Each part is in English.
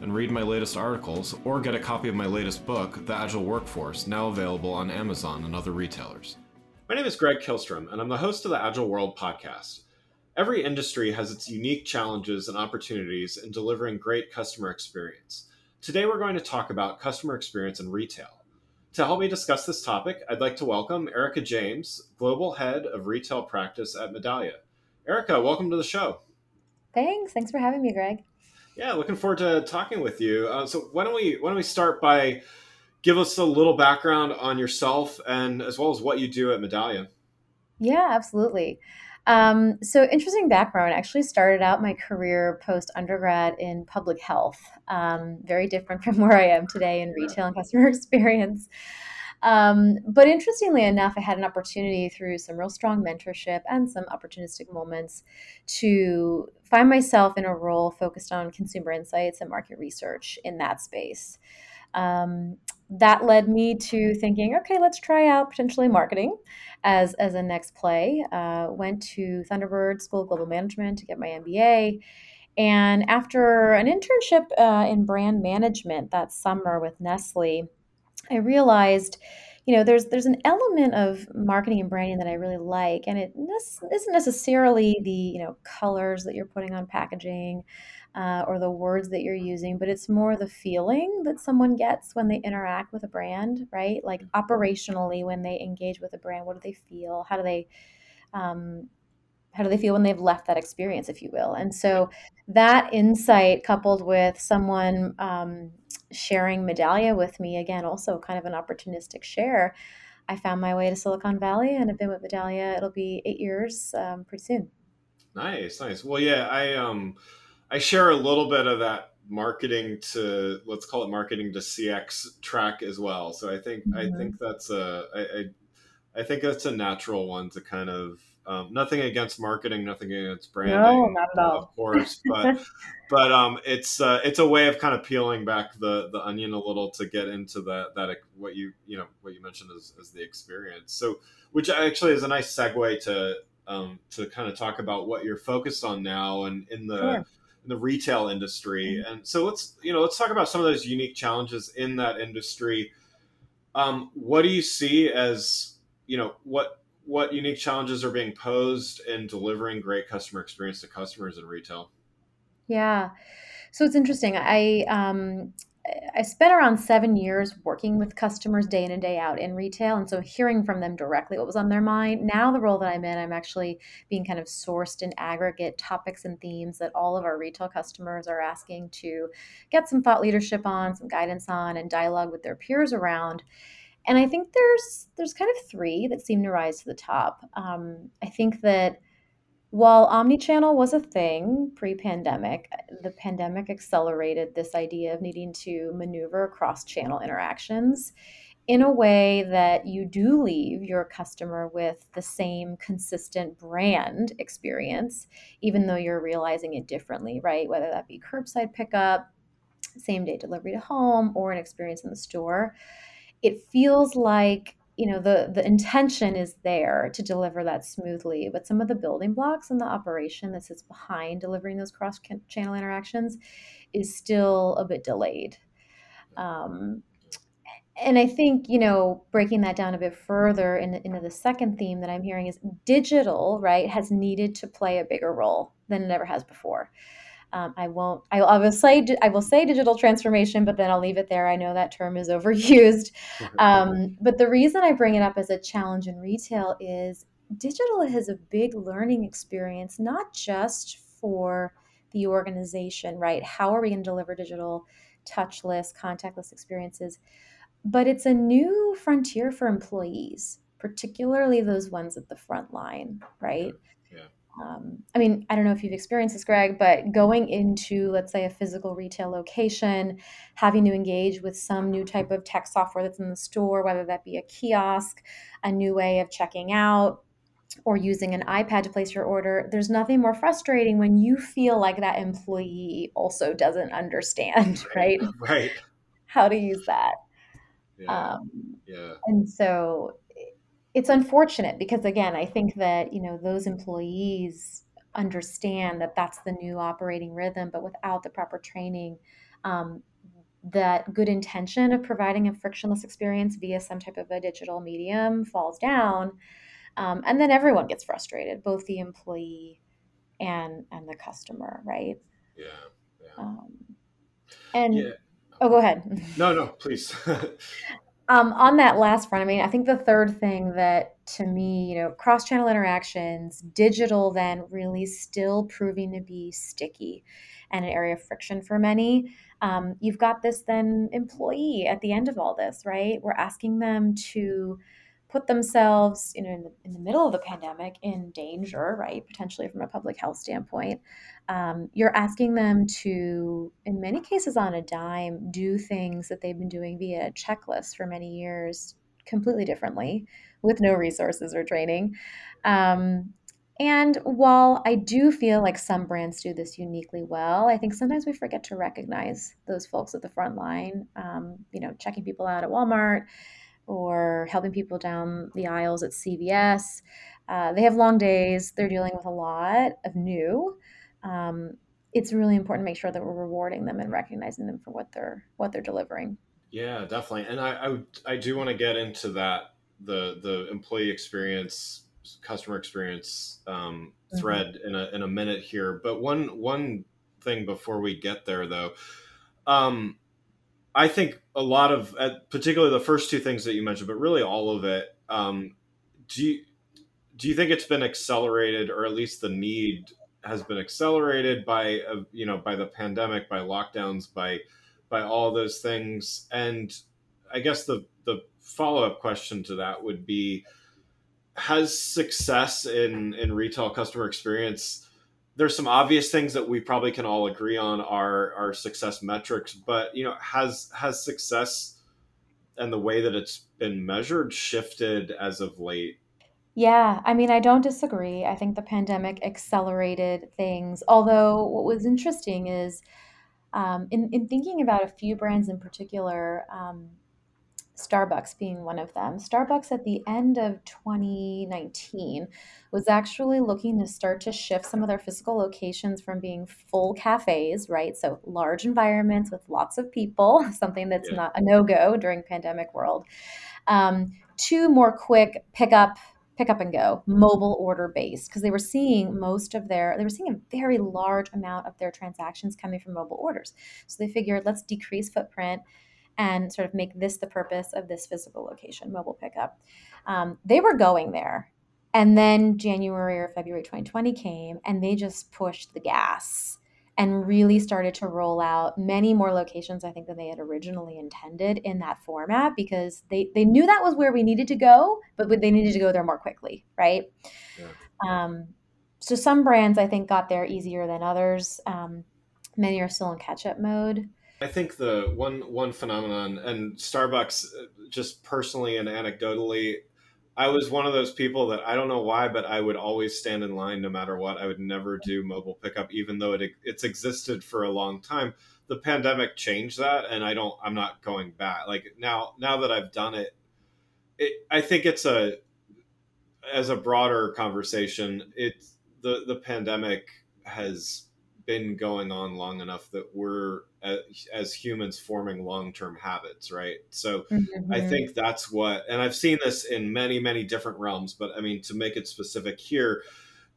and read my latest articles or get a copy of my latest book, The Agile Workforce, now available on Amazon and other retailers. My name is Greg Kihlstrom, and I'm the host of the Agile World podcast. Every industry has its unique challenges and opportunities in delivering great customer experience. Today, we're going to talk about customer experience in retail. To help me discuss this topic, I'd like to welcome Erica James, Global Head of Retail Practice at Medallia. Erica, welcome to the show. Thanks. Thanks for having me, Greg. Yeah, looking forward to talking with you. Uh, so why don't we why don't we start by give us a little background on yourself and as well as what you do at Medallia. Yeah, absolutely. Um, so interesting background. I actually started out my career post undergrad in public health. Um, very different from where I am today in retail and customer experience. Um, but interestingly enough, I had an opportunity through some real strong mentorship and some opportunistic moments to find myself in a role focused on consumer insights and market research in that space. Um, that led me to thinking, okay, let's try out potentially marketing as as a next play. Uh, went to Thunderbird School of Global Management to get my MBA. And after an internship uh, in brand management that summer with Nestle, I realized, you know, there's there's an element of marketing and branding that I really like, and it ne- isn't necessarily the you know colors that you're putting on packaging. Uh, or the words that you're using, but it's more the feeling that someone gets when they interact with a brand, right? Like mm-hmm. operationally, when they engage with a brand, what do they feel? How do they um, how do they feel when they've left that experience if you will and so that insight coupled with someone um, sharing medallia with me again also kind of an opportunistic share i found my way to silicon valley and I've been with medallia it'll be eight years um, pretty soon. Nice nice. Well yeah i um i share a little bit of that marketing to let's call it marketing to cx track as well. So i think mm-hmm. i think that's a I, I i think that's a natural one to kind of um, nothing against marketing, nothing against branding, no, not at all. of course. But but um, it's uh, it's a way of kind of peeling back the the onion a little to get into that that what you you know what you mentioned as, as the experience. So which actually is a nice segue to um, to kind of talk about what you're focused on now and in the sure. in the retail industry. Mm-hmm. And so let's you know let's talk about some of those unique challenges in that industry. Um, what do you see as you know what what unique challenges are being posed in delivering great customer experience to customers in retail? Yeah. So it's interesting. I um, I spent around seven years working with customers day in and day out in retail. And so hearing from them directly what was on their mind. Now, the role that I'm in, I'm actually being kind of sourced in aggregate topics and themes that all of our retail customers are asking to get some thought leadership on, some guidance on, and dialogue with their peers around. And I think there's there's kind of three that seem to rise to the top. Um, I think that while omnichannel was a thing pre-pandemic, the pandemic accelerated this idea of needing to maneuver cross-channel interactions in a way that you do leave your customer with the same consistent brand experience, even though you're realizing it differently, right? Whether that be curbside pickup, same day delivery to home, or an experience in the store it feels like you know the the intention is there to deliver that smoothly but some of the building blocks and the operation that sits behind delivering those cross channel interactions is still a bit delayed. Um, and i think you know breaking that down a bit further in, into the second theme that i'm hearing is digital right has needed to play a bigger role than it ever has before um, I won't. I, say. I will say digital transformation, but then I'll leave it there. I know that term is overused. Um, but the reason I bring it up as a challenge in retail is digital is a big learning experience, not just for the organization. Right? How are we going to deliver digital, touchless, contactless experiences? But it's a new frontier for employees, particularly those ones at the front line. Right? Um, I mean, I don't know if you've experienced this, Greg, but going into, let's say, a physical retail location, having to engage with some new type of tech software that's in the store, whether that be a kiosk, a new way of checking out, or using an iPad to place your order, there's nothing more frustrating when you feel like that employee also doesn't understand, right? Right. How to use that. Yeah. Um, yeah. And so it's unfortunate because again i think that you know those employees understand that that's the new operating rhythm but without the proper training um, that good intention of providing a frictionless experience via some type of a digital medium falls down um, and then everyone gets frustrated both the employee and and the customer right yeah, yeah. Um, and yeah. oh go ahead no no please Um, on that last front, I mean, I think the third thing that to me, you know, cross channel interactions, digital then really still proving to be sticky and an area of friction for many. Um, you've got this then employee at the end of all this, right? We're asking them to put themselves, you know, in the, in the middle of the pandemic in danger, right? Potentially from a public health standpoint. Um, you're asking them to, in many cases on a dime, do things that they've been doing via a checklist for many years completely differently with no resources or training. Um, and while I do feel like some brands do this uniquely well, I think sometimes we forget to recognize those folks at the front line. Um, you know, checking people out at Walmart, or helping people down the aisles at CVS. Uh, they have long days. They're dealing with a lot of new. Um, it's really important to make sure that we're rewarding them and recognizing them for what they're what they're delivering. Yeah, definitely. And I I, I do want to get into that the the employee experience, customer experience um, mm-hmm. thread mm-hmm. in a in a minute here. But one one thing before we get there though. Um, I think a lot of, particularly the first two things that you mentioned, but really all of it. Um, do you do you think it's been accelerated, or at least the need has been accelerated by, uh, you know, by the pandemic, by lockdowns, by by all those things? And I guess the the follow up question to that would be: Has success in in retail customer experience there's some obvious things that we probably can all agree on are are success metrics, but you know, has has success and the way that it's been measured shifted as of late? Yeah, I mean, I don't disagree. I think the pandemic accelerated things. Although, what was interesting is um, in, in thinking about a few brands in particular, um, Starbucks being one of them. Starbucks at the end of 2019 was actually looking to start to shift some of their physical locations from being full cafes, right? So large environments with lots of people, something that's yeah. not a no go during pandemic world, um, to more quick pickup pick up and go mobile order based because they were seeing most of their they were seeing a very large amount of their transactions coming from mobile orders so they figured let's decrease footprint and sort of make this the purpose of this physical location, mobile pickup. Um, they were going there. And then January or February 2020 came and they just pushed the gas and really started to roll out many more locations, I think, than they had originally intended in that format because they, they knew that was where we needed to go, but they needed to go there more quickly, right? Yeah. Um, so some brands, I think, got there easier than others. Um, many are still in catch up mode. I think the one one phenomenon and Starbucks uh, just personally and anecdotally I was one of those people that I don't know why but I would always stand in line no matter what. I would never do mobile pickup even though it it's existed for a long time. The pandemic changed that and I don't I'm not going back. Like now now that I've done it, it I think it's a as a broader conversation, it's the the pandemic has been going on long enough that we're as, as humans forming long-term habits right so mm-hmm. i think that's what and i've seen this in many many different realms but i mean to make it specific here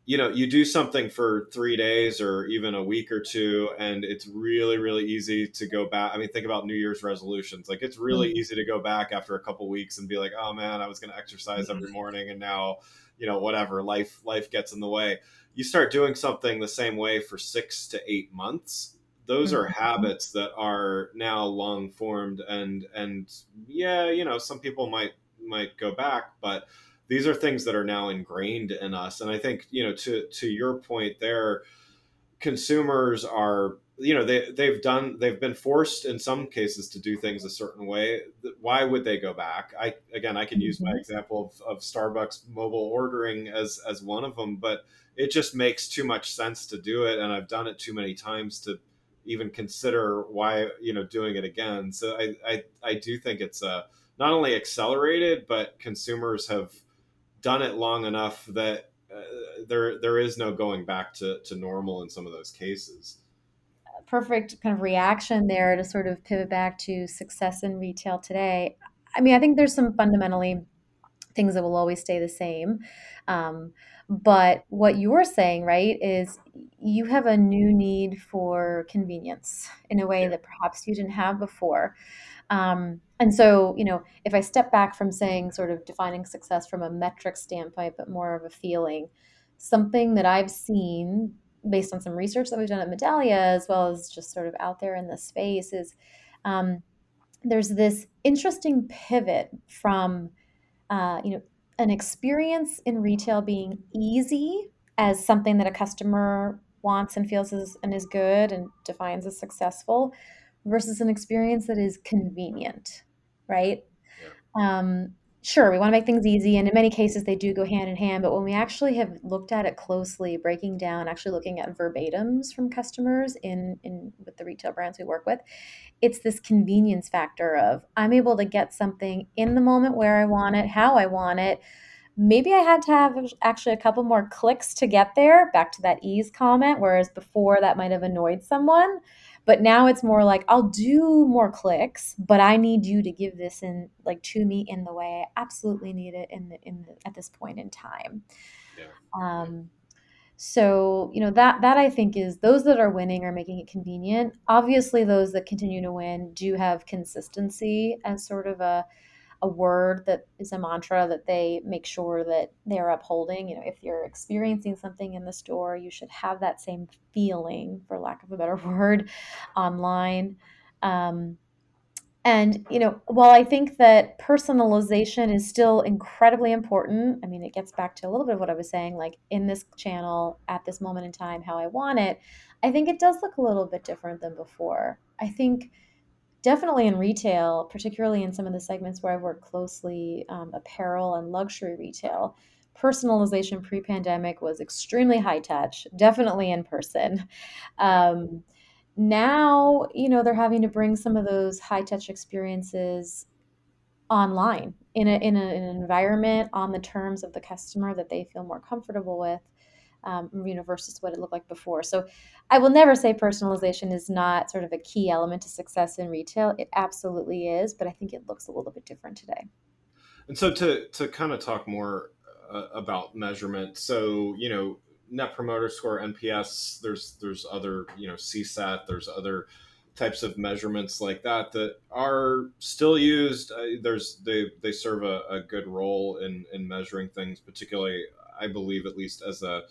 you know you do something for three days or even a week or two and it's really really easy to go back i mean think about new year's resolutions like it's really mm-hmm. easy to go back after a couple weeks and be like oh man i was going to exercise mm-hmm. every morning and now you know whatever life life gets in the way you start doing something the same way for six to eight months those are mm-hmm. habits that are now long formed and and yeah you know some people might might go back but these are things that are now ingrained in us. And I think, you know, to to your point there, consumers are you know they they've done they've been forced in some cases to do things a certain way. Why would they go back? I again i can use my mm-hmm. example of, of starbucks mobile ordering as as one of them but it just makes too much sense to do it and i've done it too many times to even consider why you know doing it again. So i i, I do think it's uh not only accelerated but consumers have done it long enough that uh, there there is no going back to, to normal in some of those cases perfect kind of reaction there to sort of pivot back to success in retail today. I mean, I think there's some fundamentally things that will always stay the same. Um, but what you're saying, right, is you have a new need for convenience in a way that perhaps you didn't have before. Um, and so, you know, if I step back from saying sort of defining success from a metric standpoint, but more of a feeling, something that I've seen based on some research that we've done at Medallia, as well as just sort of out there in the space, is um, there's this interesting pivot from, uh, you know, an experience in retail being easy as something that a customer wants and feels is, and is good and defines as successful versus an experience that is convenient, right? Yeah. Um, sure, we want to make things easy. And in many cases, they do go hand in hand. But when we actually have looked at it closely, breaking down, actually looking at verbatims from customers in, in with the retail brands we work with, it's this convenience factor of I'm able to get something in the moment where I want it, how I want it. Maybe I had to have actually a couple more clicks to get there, back to that ease comment, whereas before that might have annoyed someone. But now it's more like I'll do more clicks, but I need you to give this in like to me in the way I absolutely need it in the in the, at this point in time. Yeah. Um, so you know that that I think is those that are winning are making it convenient. Obviously, those that continue to win do have consistency as sort of a a word that is a mantra that they make sure that they're upholding. You know, if you're experiencing something in the store, you should have that same feeling, for lack of a better word, online. Um, and, you know, while I think that personalization is still incredibly important, I mean, it gets back to a little bit of what I was saying, like in this channel at this moment in time, how I want it, I think it does look a little bit different than before. I think definitely in retail, particularly in some of the segments where I work closely, um, apparel and luxury retail, personalization pre pandemic was extremely high touch, definitely in person. Um, now, you know, they're having to bring some of those high touch experiences online in, a, in, a, in an environment on the terms of the customer that they feel more comfortable with um, versus what it looked like before. So I will never say personalization is not sort of a key element to success in retail. It absolutely is, but I think it looks a little bit different today. And so to, to kind of talk more uh, about measurement, so, you know, net promoter score, NPS, there's, there's other, you know, CSAT, there's other types of measurements like that that are still used. Uh, there's, they, they serve a, a good role in, in measuring things, particularly I believe, at least as a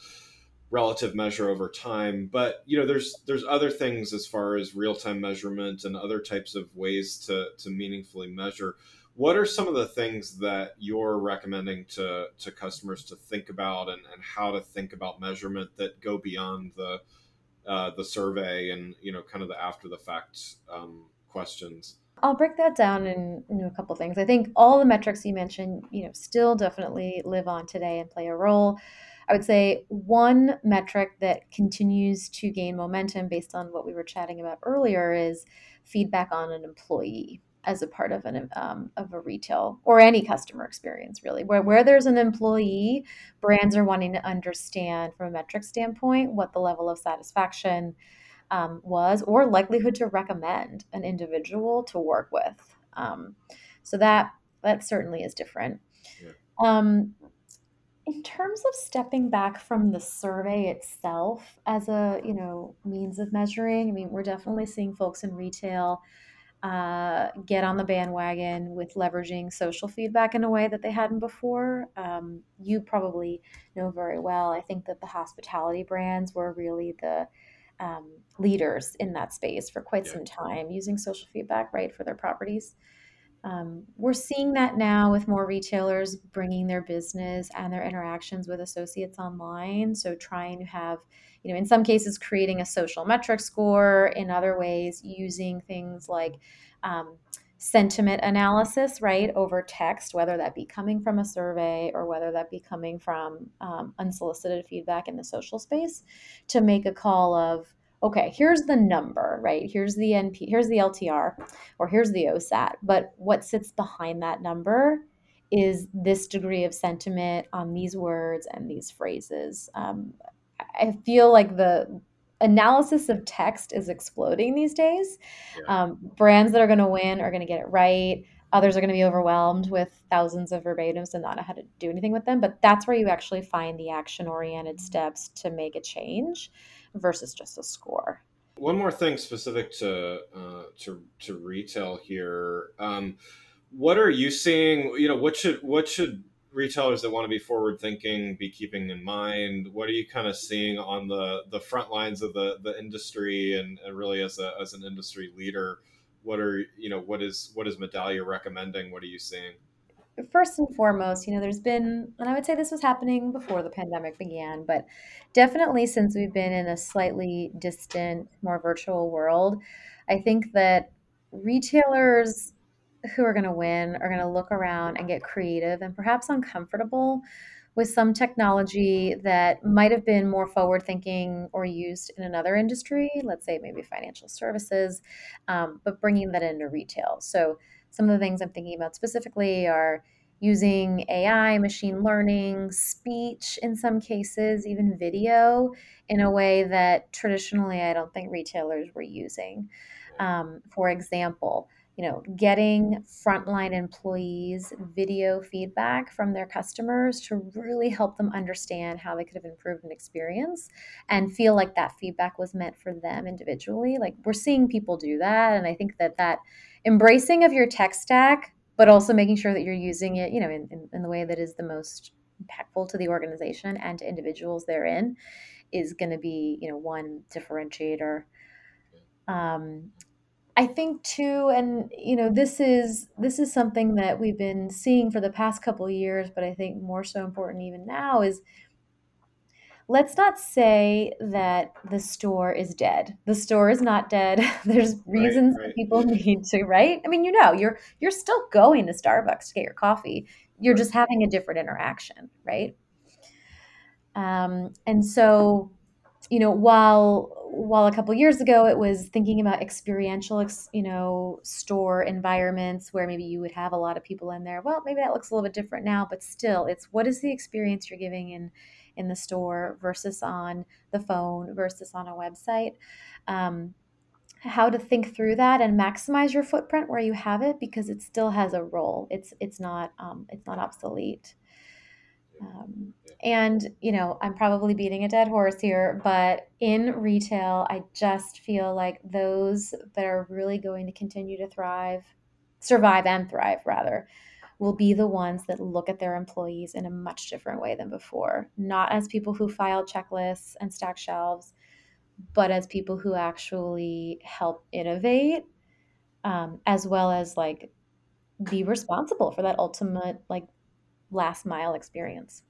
relative measure over time. But you know, there's there's other things as far as real time measurement and other types of ways to to meaningfully measure. What are some of the things that you're recommending to to customers to think about and, and how to think about measurement that go beyond the uh, the survey and you know kind of the after the fact um, questions? I'll break that down in, in a couple things. I think all the metrics you mentioned, you know, still definitely live on today and play a role. I would say one metric that continues to gain momentum based on what we were chatting about earlier is feedback on an employee as a part of an um, of a retail or any customer experience really where where there's an employee brands are wanting to understand from a metric standpoint what the level of satisfaction um, was or likelihood to recommend an individual to work with. Um, so that that certainly is different. Yeah. Um, in terms of stepping back from the survey itself as a you know means of measuring, I mean we're definitely seeing folks in retail uh, get on the bandwagon with leveraging social feedback in a way that they hadn't before. Um, you probably know very well. I think that the hospitality brands were really the um, leaders in that space for quite yeah. some time using social feedback right for their properties Um, we're seeing that now with more retailers bringing their business and their interactions with associates online. So, trying to have, you know, in some cases, creating a social metric score, in other ways, using things like um, sentiment analysis, right, over text, whether that be coming from a survey or whether that be coming from um, unsolicited feedback in the social space, to make a call of, okay, here's the number, right? Here's the NP, here's the LTR, or here's the OSAT. But what sits behind that number is this degree of sentiment on these words and these phrases. Um, I feel like the analysis of text is exploding these days. Yeah. Um, brands that are going to win are going to get it right. Others are going to be overwhelmed with thousands of verbatims and not know how to do anything with them. But that's where you actually find the action oriented steps to make a change versus just a score. One more thing specific to uh, to, to retail here. Um, what are you seeing? You know, what should what should retailers that want to be forward thinking be keeping in mind? What are you kind of seeing on the the front lines of the the industry and, and really as a as an industry leader? What are you know what is what is Medallia recommending? What are you seeing? First and foremost, you know, there's been, and I would say this was happening before the pandemic began, but definitely since we've been in a slightly distant, more virtual world, I think that retailers who are going to win are going to look around and get creative and perhaps uncomfortable with some technology that might have been more forward thinking or used in another industry, let's say maybe financial services, um, but bringing that into retail. So, some of the things I'm thinking about specifically are using AI, machine learning, speech in some cases, even video in a way that traditionally I don't think retailers were using. Um, for example, you know, getting frontline employees video feedback from their customers to really help them understand how they could have improved an experience and feel like that feedback was meant for them individually. Like we're seeing people do that. And I think that that embracing of your tech stack, but also making sure that you're using it, you know, in, in, in the way that is the most impactful to the organization and to individuals therein is going to be, you know, one differentiator. Um, I think too, and you know, this is this is something that we've been seeing for the past couple years, but I think more so important even now is let's not say that the store is dead. The store is not dead. There's reasons right, right. people need to, right? I mean, you know, you're you're still going to Starbucks to get your coffee. You're just having a different interaction, right? Um, and so, you know, while while a couple years ago it was thinking about experiential you know store environments where maybe you would have a lot of people in there well maybe that looks a little bit different now but still it's what is the experience you're giving in in the store versus on the phone versus on a website? Um, how to think through that and maximize your footprint where you have it because it still has a role. It's it's not um, it's not obsolete. Um, and, you know, I'm probably beating a dead horse here, but in retail, I just feel like those that are really going to continue to thrive, survive and thrive rather, will be the ones that look at their employees in a much different way than before. Not as people who file checklists and stack shelves, but as people who actually help innovate, um, as well as like be responsible for that ultimate like last mile experience.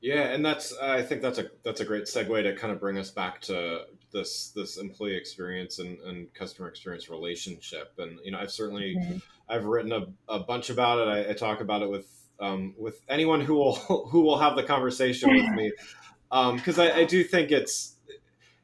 Yeah, and that's I think that's a that's a great segue to kind of bring us back to this this employee experience and, and customer experience relationship. And you know, I've certainly mm-hmm. I've written a, a bunch about it. I, I talk about it with um, with anyone who will who will have the conversation with me because um, I, I do think it's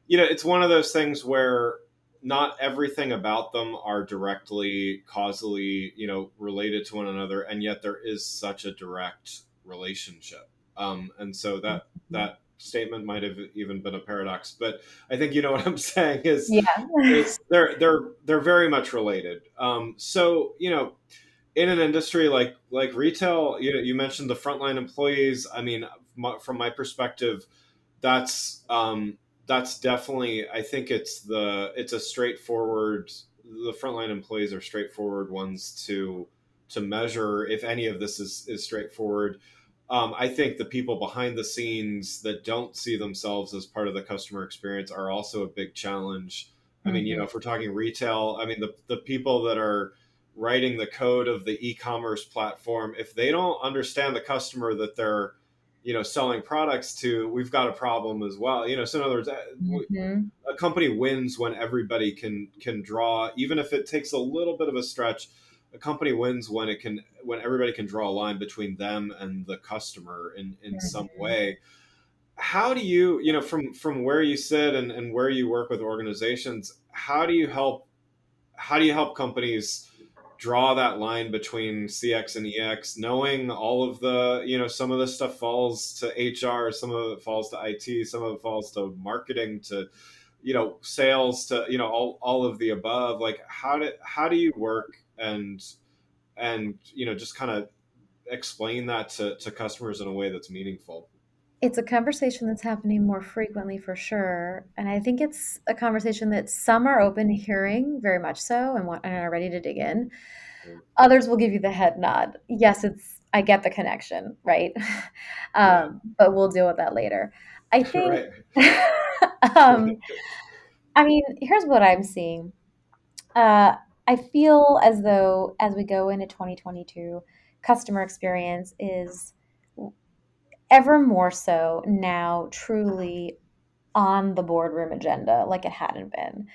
you know it's one of those things where not everything about them are directly causally you know related to one another and yet there is such a direct relationship um, and so that mm-hmm. that statement might have even been a paradox but i think you know what i'm saying is, yeah. is they're they're they're very much related um, so you know in an industry like like retail you know you mentioned the frontline employees i mean from my perspective that's um, that's definitely i think it's the it's a straightforward the frontline employees are straightforward ones to to measure if any of this is is straightforward um, I think the people behind the scenes that don't see themselves as part of the customer experience are also a big challenge. I mean, you mm-hmm. know, if we're talking retail, I mean, the, the people that are writing the code of the e-commerce platform if they don't understand the customer that they're you know selling products to we've got a problem as well you know so in other words uh, mm-hmm. a company wins when everybody can can draw even if it takes a little bit of a stretch a company wins when it can when everybody can draw a line between them and the customer in in some way. How do you you know from from where you sit and, and where you work with organizations how do you help how do you help companies draw that line between cx and ex knowing all of the you know some of this stuff falls to hr some of it falls to it some of it falls to marketing to you know sales to you know all, all of the above? Like how do how do you work and and you know just kind of explain that to, to customers in a way that's meaningful it's a conversation that's happening more frequently for sure. And I think it's a conversation that some are open to hearing very much so and, want, and are ready to dig in. Mm. Others will give you the head nod. Yes, it's I get the connection, right? um, but we'll deal with that later. I think um, I mean, here's what I'm seeing. Uh, I feel as though as we go into 2022, customer experience is ever more so now truly on the boardroom agenda like it hadn't been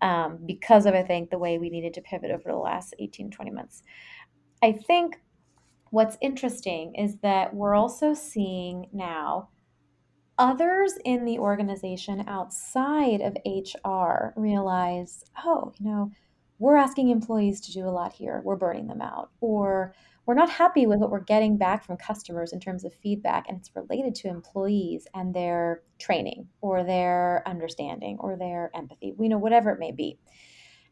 um, because of i think the way we needed to pivot over the last 18 20 months. I think what's interesting is that we're also seeing now others in the organization outside of hr realize oh you know we're asking employees to do a lot here. We're burning them out. Or we're not happy with what we're getting back from customers in terms of feedback and it's related to employees and their training or their understanding or their empathy we know whatever it may be.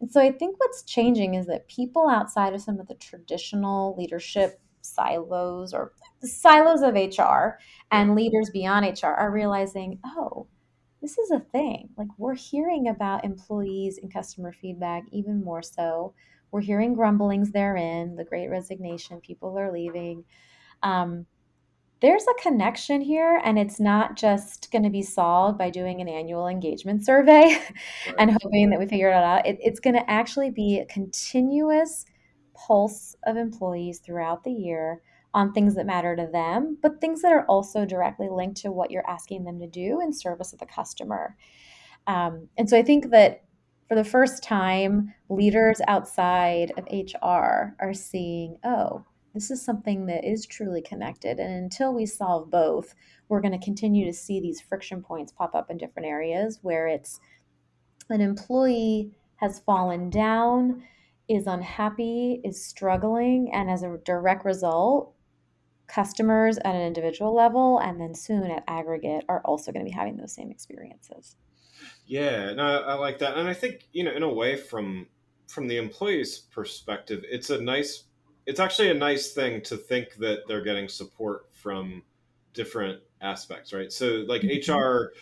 And so i think what's changing is that people outside of some of the traditional leadership silos or silos of hr and leaders beyond hr are realizing oh this is a thing like we're hearing about employees and customer feedback even more so we're hearing grumblings therein, the great resignation, people are leaving. Um, there's a connection here, and it's not just going to be solved by doing an annual engagement survey and hoping that we figure it out. It, it's going to actually be a continuous pulse of employees throughout the year on things that matter to them, but things that are also directly linked to what you're asking them to do in service of the customer. Um, and so I think that for the first time, leaders outside of HR are seeing, oh, this is something that is truly connected. And until we solve both, we're going to continue to see these friction points pop up in different areas where it's an employee has fallen down, is unhappy, is struggling, and as a direct result, customers at an individual level and then soon at aggregate are also going to be having those same experiences. Yeah, no, I like that, and I think you know, in a way, from from the employee's perspective, it's a nice, it's actually a nice thing to think that they're getting support from different aspects, right? So, like mm-hmm. HR,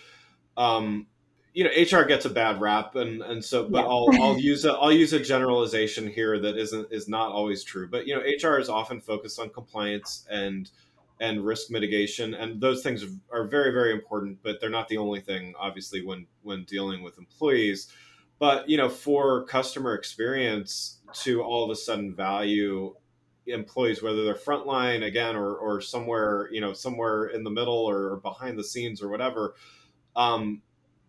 um, you know, HR gets a bad rap, and and so, but yeah. I'll I'll use a I'll use a generalization here that isn't is not always true, but you know, HR is often focused on compliance and and risk mitigation and those things are very very important but they're not the only thing obviously when when dealing with employees but you know for customer experience to all of a sudden value employees whether they're frontline again or or somewhere you know somewhere in the middle or behind the scenes or whatever um,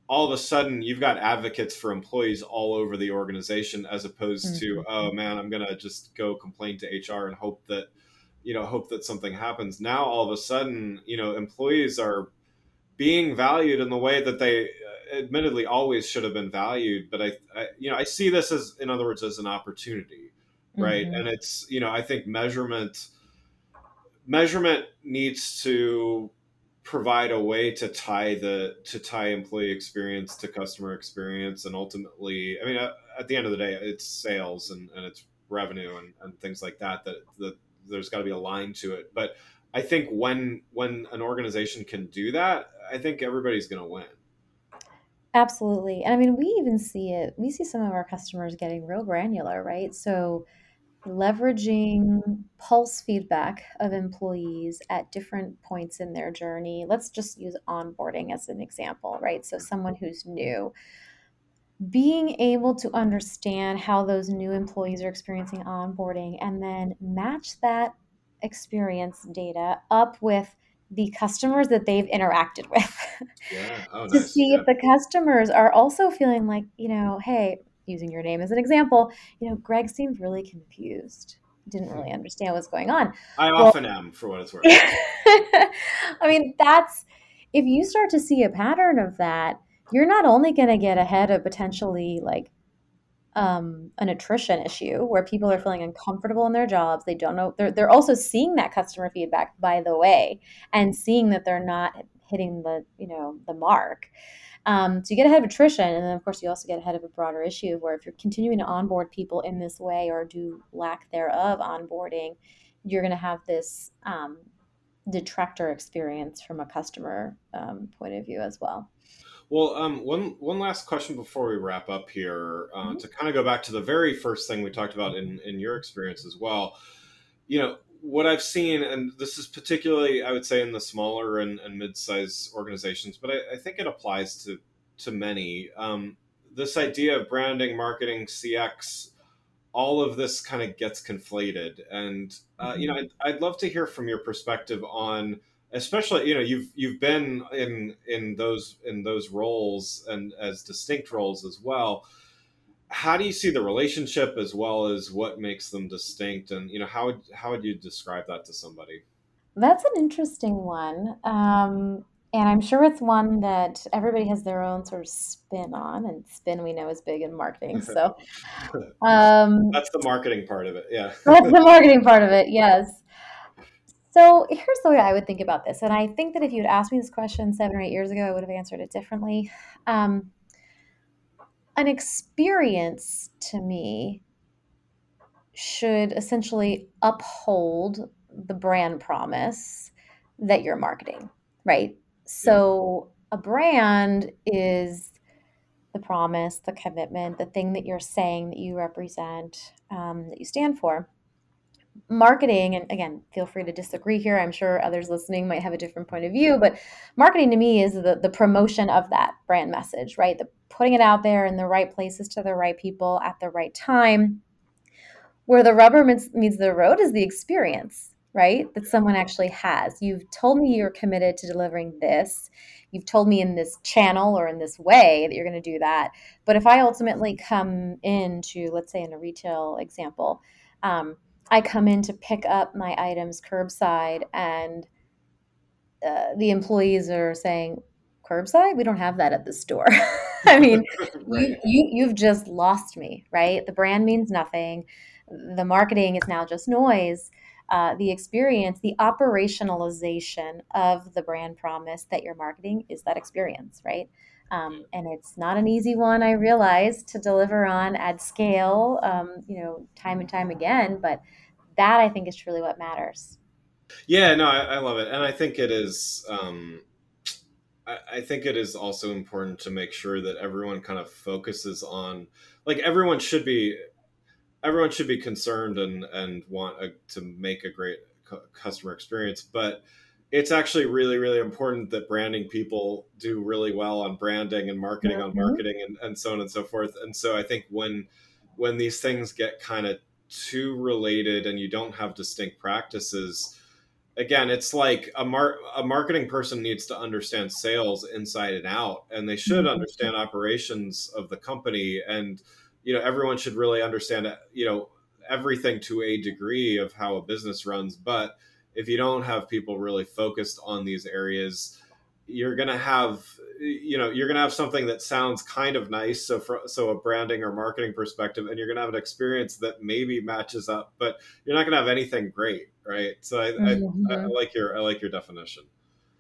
all of a sudden you've got advocates for employees all over the organization as opposed mm-hmm. to oh man i'm going to just go complain to hr and hope that you know hope that something happens now all of a sudden you know employees are being valued in the way that they uh, admittedly always should have been valued but I, I, you know i see this as in other words as an opportunity right mm-hmm. and it's you know i think measurement measurement needs to provide a way to tie the to tie employee experience to customer experience and ultimately i mean at, the end of the day it's sales and, and it's revenue and, and things like that that that there's got to be a line to it. But I think when when an organization can do that, I think everybody's going to win. Absolutely. And I mean, we even see it. We see some of our customers getting real granular, right? So leveraging pulse feedback of employees at different points in their journey. Let's just use onboarding as an example, right? So someone who's new being able to understand how those new employees are experiencing onboarding and then match that experience data up with the customers that they've interacted with yeah. oh, to nice. see yeah. if the customers are also feeling like you know hey using your name as an example you know greg seemed really confused didn't really understand what's going on i well, often am for what it's worth i mean that's if you start to see a pattern of that you're not only going to get ahead of potentially like um, an attrition issue where people are feeling uncomfortable in their jobs. They don't know. They're, they're also seeing that customer feedback, by the way, and seeing that they're not hitting the you know the mark. Um, so you get ahead of attrition, and then of course you also get ahead of a broader issue where if you're continuing to onboard people in this way or do lack thereof onboarding, you're going to have this um, detractor experience from a customer um, point of view as well. Well, um, one one last question before we wrap up here, uh, mm-hmm. to kind of go back to the very first thing we talked about in in your experience as well. You know what I've seen, and this is particularly, I would say, in the smaller and, and mid-sized organizations, but I, I, think it applies to to many. Um, this idea of branding, marketing, CX, all of this kind of gets conflated, and uh, you know, mm-hmm. I'd, I'd love to hear from your perspective on especially you know you've you've been in in those in those roles and as distinct roles as well how do you see the relationship as well as what makes them distinct and you know how would how would you describe that to somebody that's an interesting one um, and i'm sure it's one that everybody has their own sort of spin on and spin we know is big in marketing so um, that's the marketing part of it yeah that's the marketing part of it yes so here's the way I would think about this. And I think that if you had asked me this question seven or eight years ago, I would have answered it differently. Um, an experience to me should essentially uphold the brand promise that you're marketing, right? So a brand is the promise, the commitment, the thing that you're saying that you represent, um, that you stand for marketing and again feel free to disagree here. I'm sure others listening might have a different point of view but marketing to me is the, the promotion of that brand message right? The putting it out there in the right places to the right people at the right time. Where the rubber meets, meets the road is the experience right that someone actually has. You've told me you're committed to delivering this. You've told me in this channel or in this way that you're going to do that. But if i ultimately come into let's say in a retail example um, I come in to pick up my items curbside, and uh, the employees are saying, "Curbside? We don't have that at the store." I mean, right. you, you you've just lost me, right? The brand means nothing. The marketing is now just noise. Uh, the experience, the operationalization of the brand promise that you're marketing is that experience, right? Um, and it's not an easy one, I realize, to deliver on at scale, um, you know, time and time again. But that I think is truly what matters. Yeah, no, I, I love it, and I think it is. Um, I, I think it is also important to make sure that everyone kind of focuses on, like, everyone should be, everyone should be concerned and and want a, to make a great customer experience, but it's actually really really important that branding people do really well on branding and marketing mm-hmm. on marketing and, and so on and so forth and so i think when when these things get kind of too related and you don't have distinct practices again it's like a mar- a marketing person needs to understand sales inside and out and they should mm-hmm. understand operations of the company and you know everyone should really understand you know everything to a degree of how a business runs but if you don't have people really focused on these areas you're going to have you know you're going to have something that sounds kind of nice so for so a branding or marketing perspective and you're going to have an experience that maybe matches up but you're not going to have anything great right? So I, mm-hmm. I, I like your i like your definition.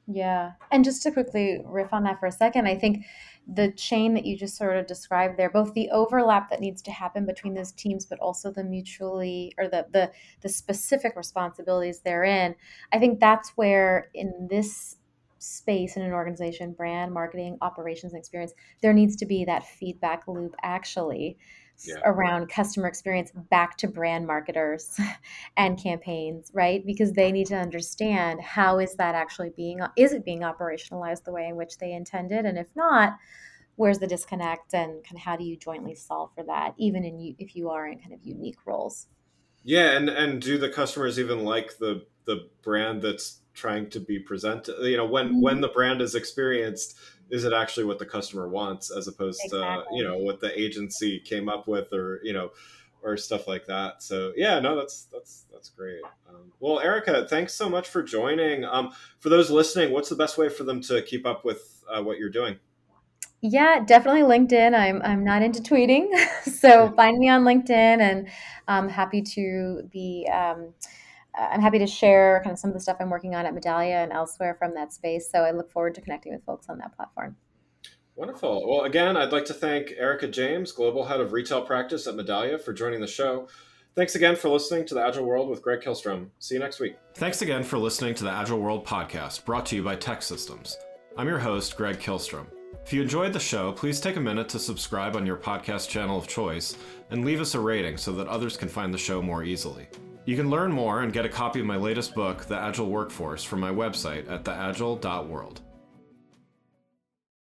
Yeah. And just to quickly riff on that for a second i think the chain that you just sort of described there both the overlap that needs to happen between those teams but also the mutually or the the, the specific responsibilities therein i think that's where in this space in an organization brand marketing operations and experience there needs to be that feedback loop actually yeah. around customer experience back to brand marketers and campaigns right because they need to understand how is that actually being is it being operationalized the way in which they intended and if not where's the disconnect and kind of how do you jointly solve for that even in you if you are in kind of unique roles yeah and and do the customers even like the the brand that's trying to be presented you know when mm-hmm. when the brand is experienced is it actually what the customer wants as opposed exactly. to you know what the agency came up with or you know or stuff like that so yeah no that's that's that's great um, well erica thanks so much for joining um, for those listening what's the best way for them to keep up with uh, what you're doing yeah, definitely LinkedIn. I'm I'm not into tweeting, so find me on LinkedIn, and I'm happy to be. Um, Uh, I'm happy to share kind of some of the stuff I'm working on at Medallia and elsewhere from that space. So I look forward to connecting with folks on that platform. Wonderful. Well, again, I'd like to thank Erica James, Global Head of Retail Practice at Medallia, for joining the show. Thanks again for listening to the Agile World with Greg Kihlstrom. See you next week. Thanks again for listening to the Agile World podcast, brought to you by TEKsystems. I'm your host, Greg Kihlstrom. If you enjoyed the show, please take a minute to subscribe on your podcast channel of choice and leave us a rating so that others can find the show more easily. You can learn more and get a copy of my latest book, The Agile Workforce, from my website at theagile.world.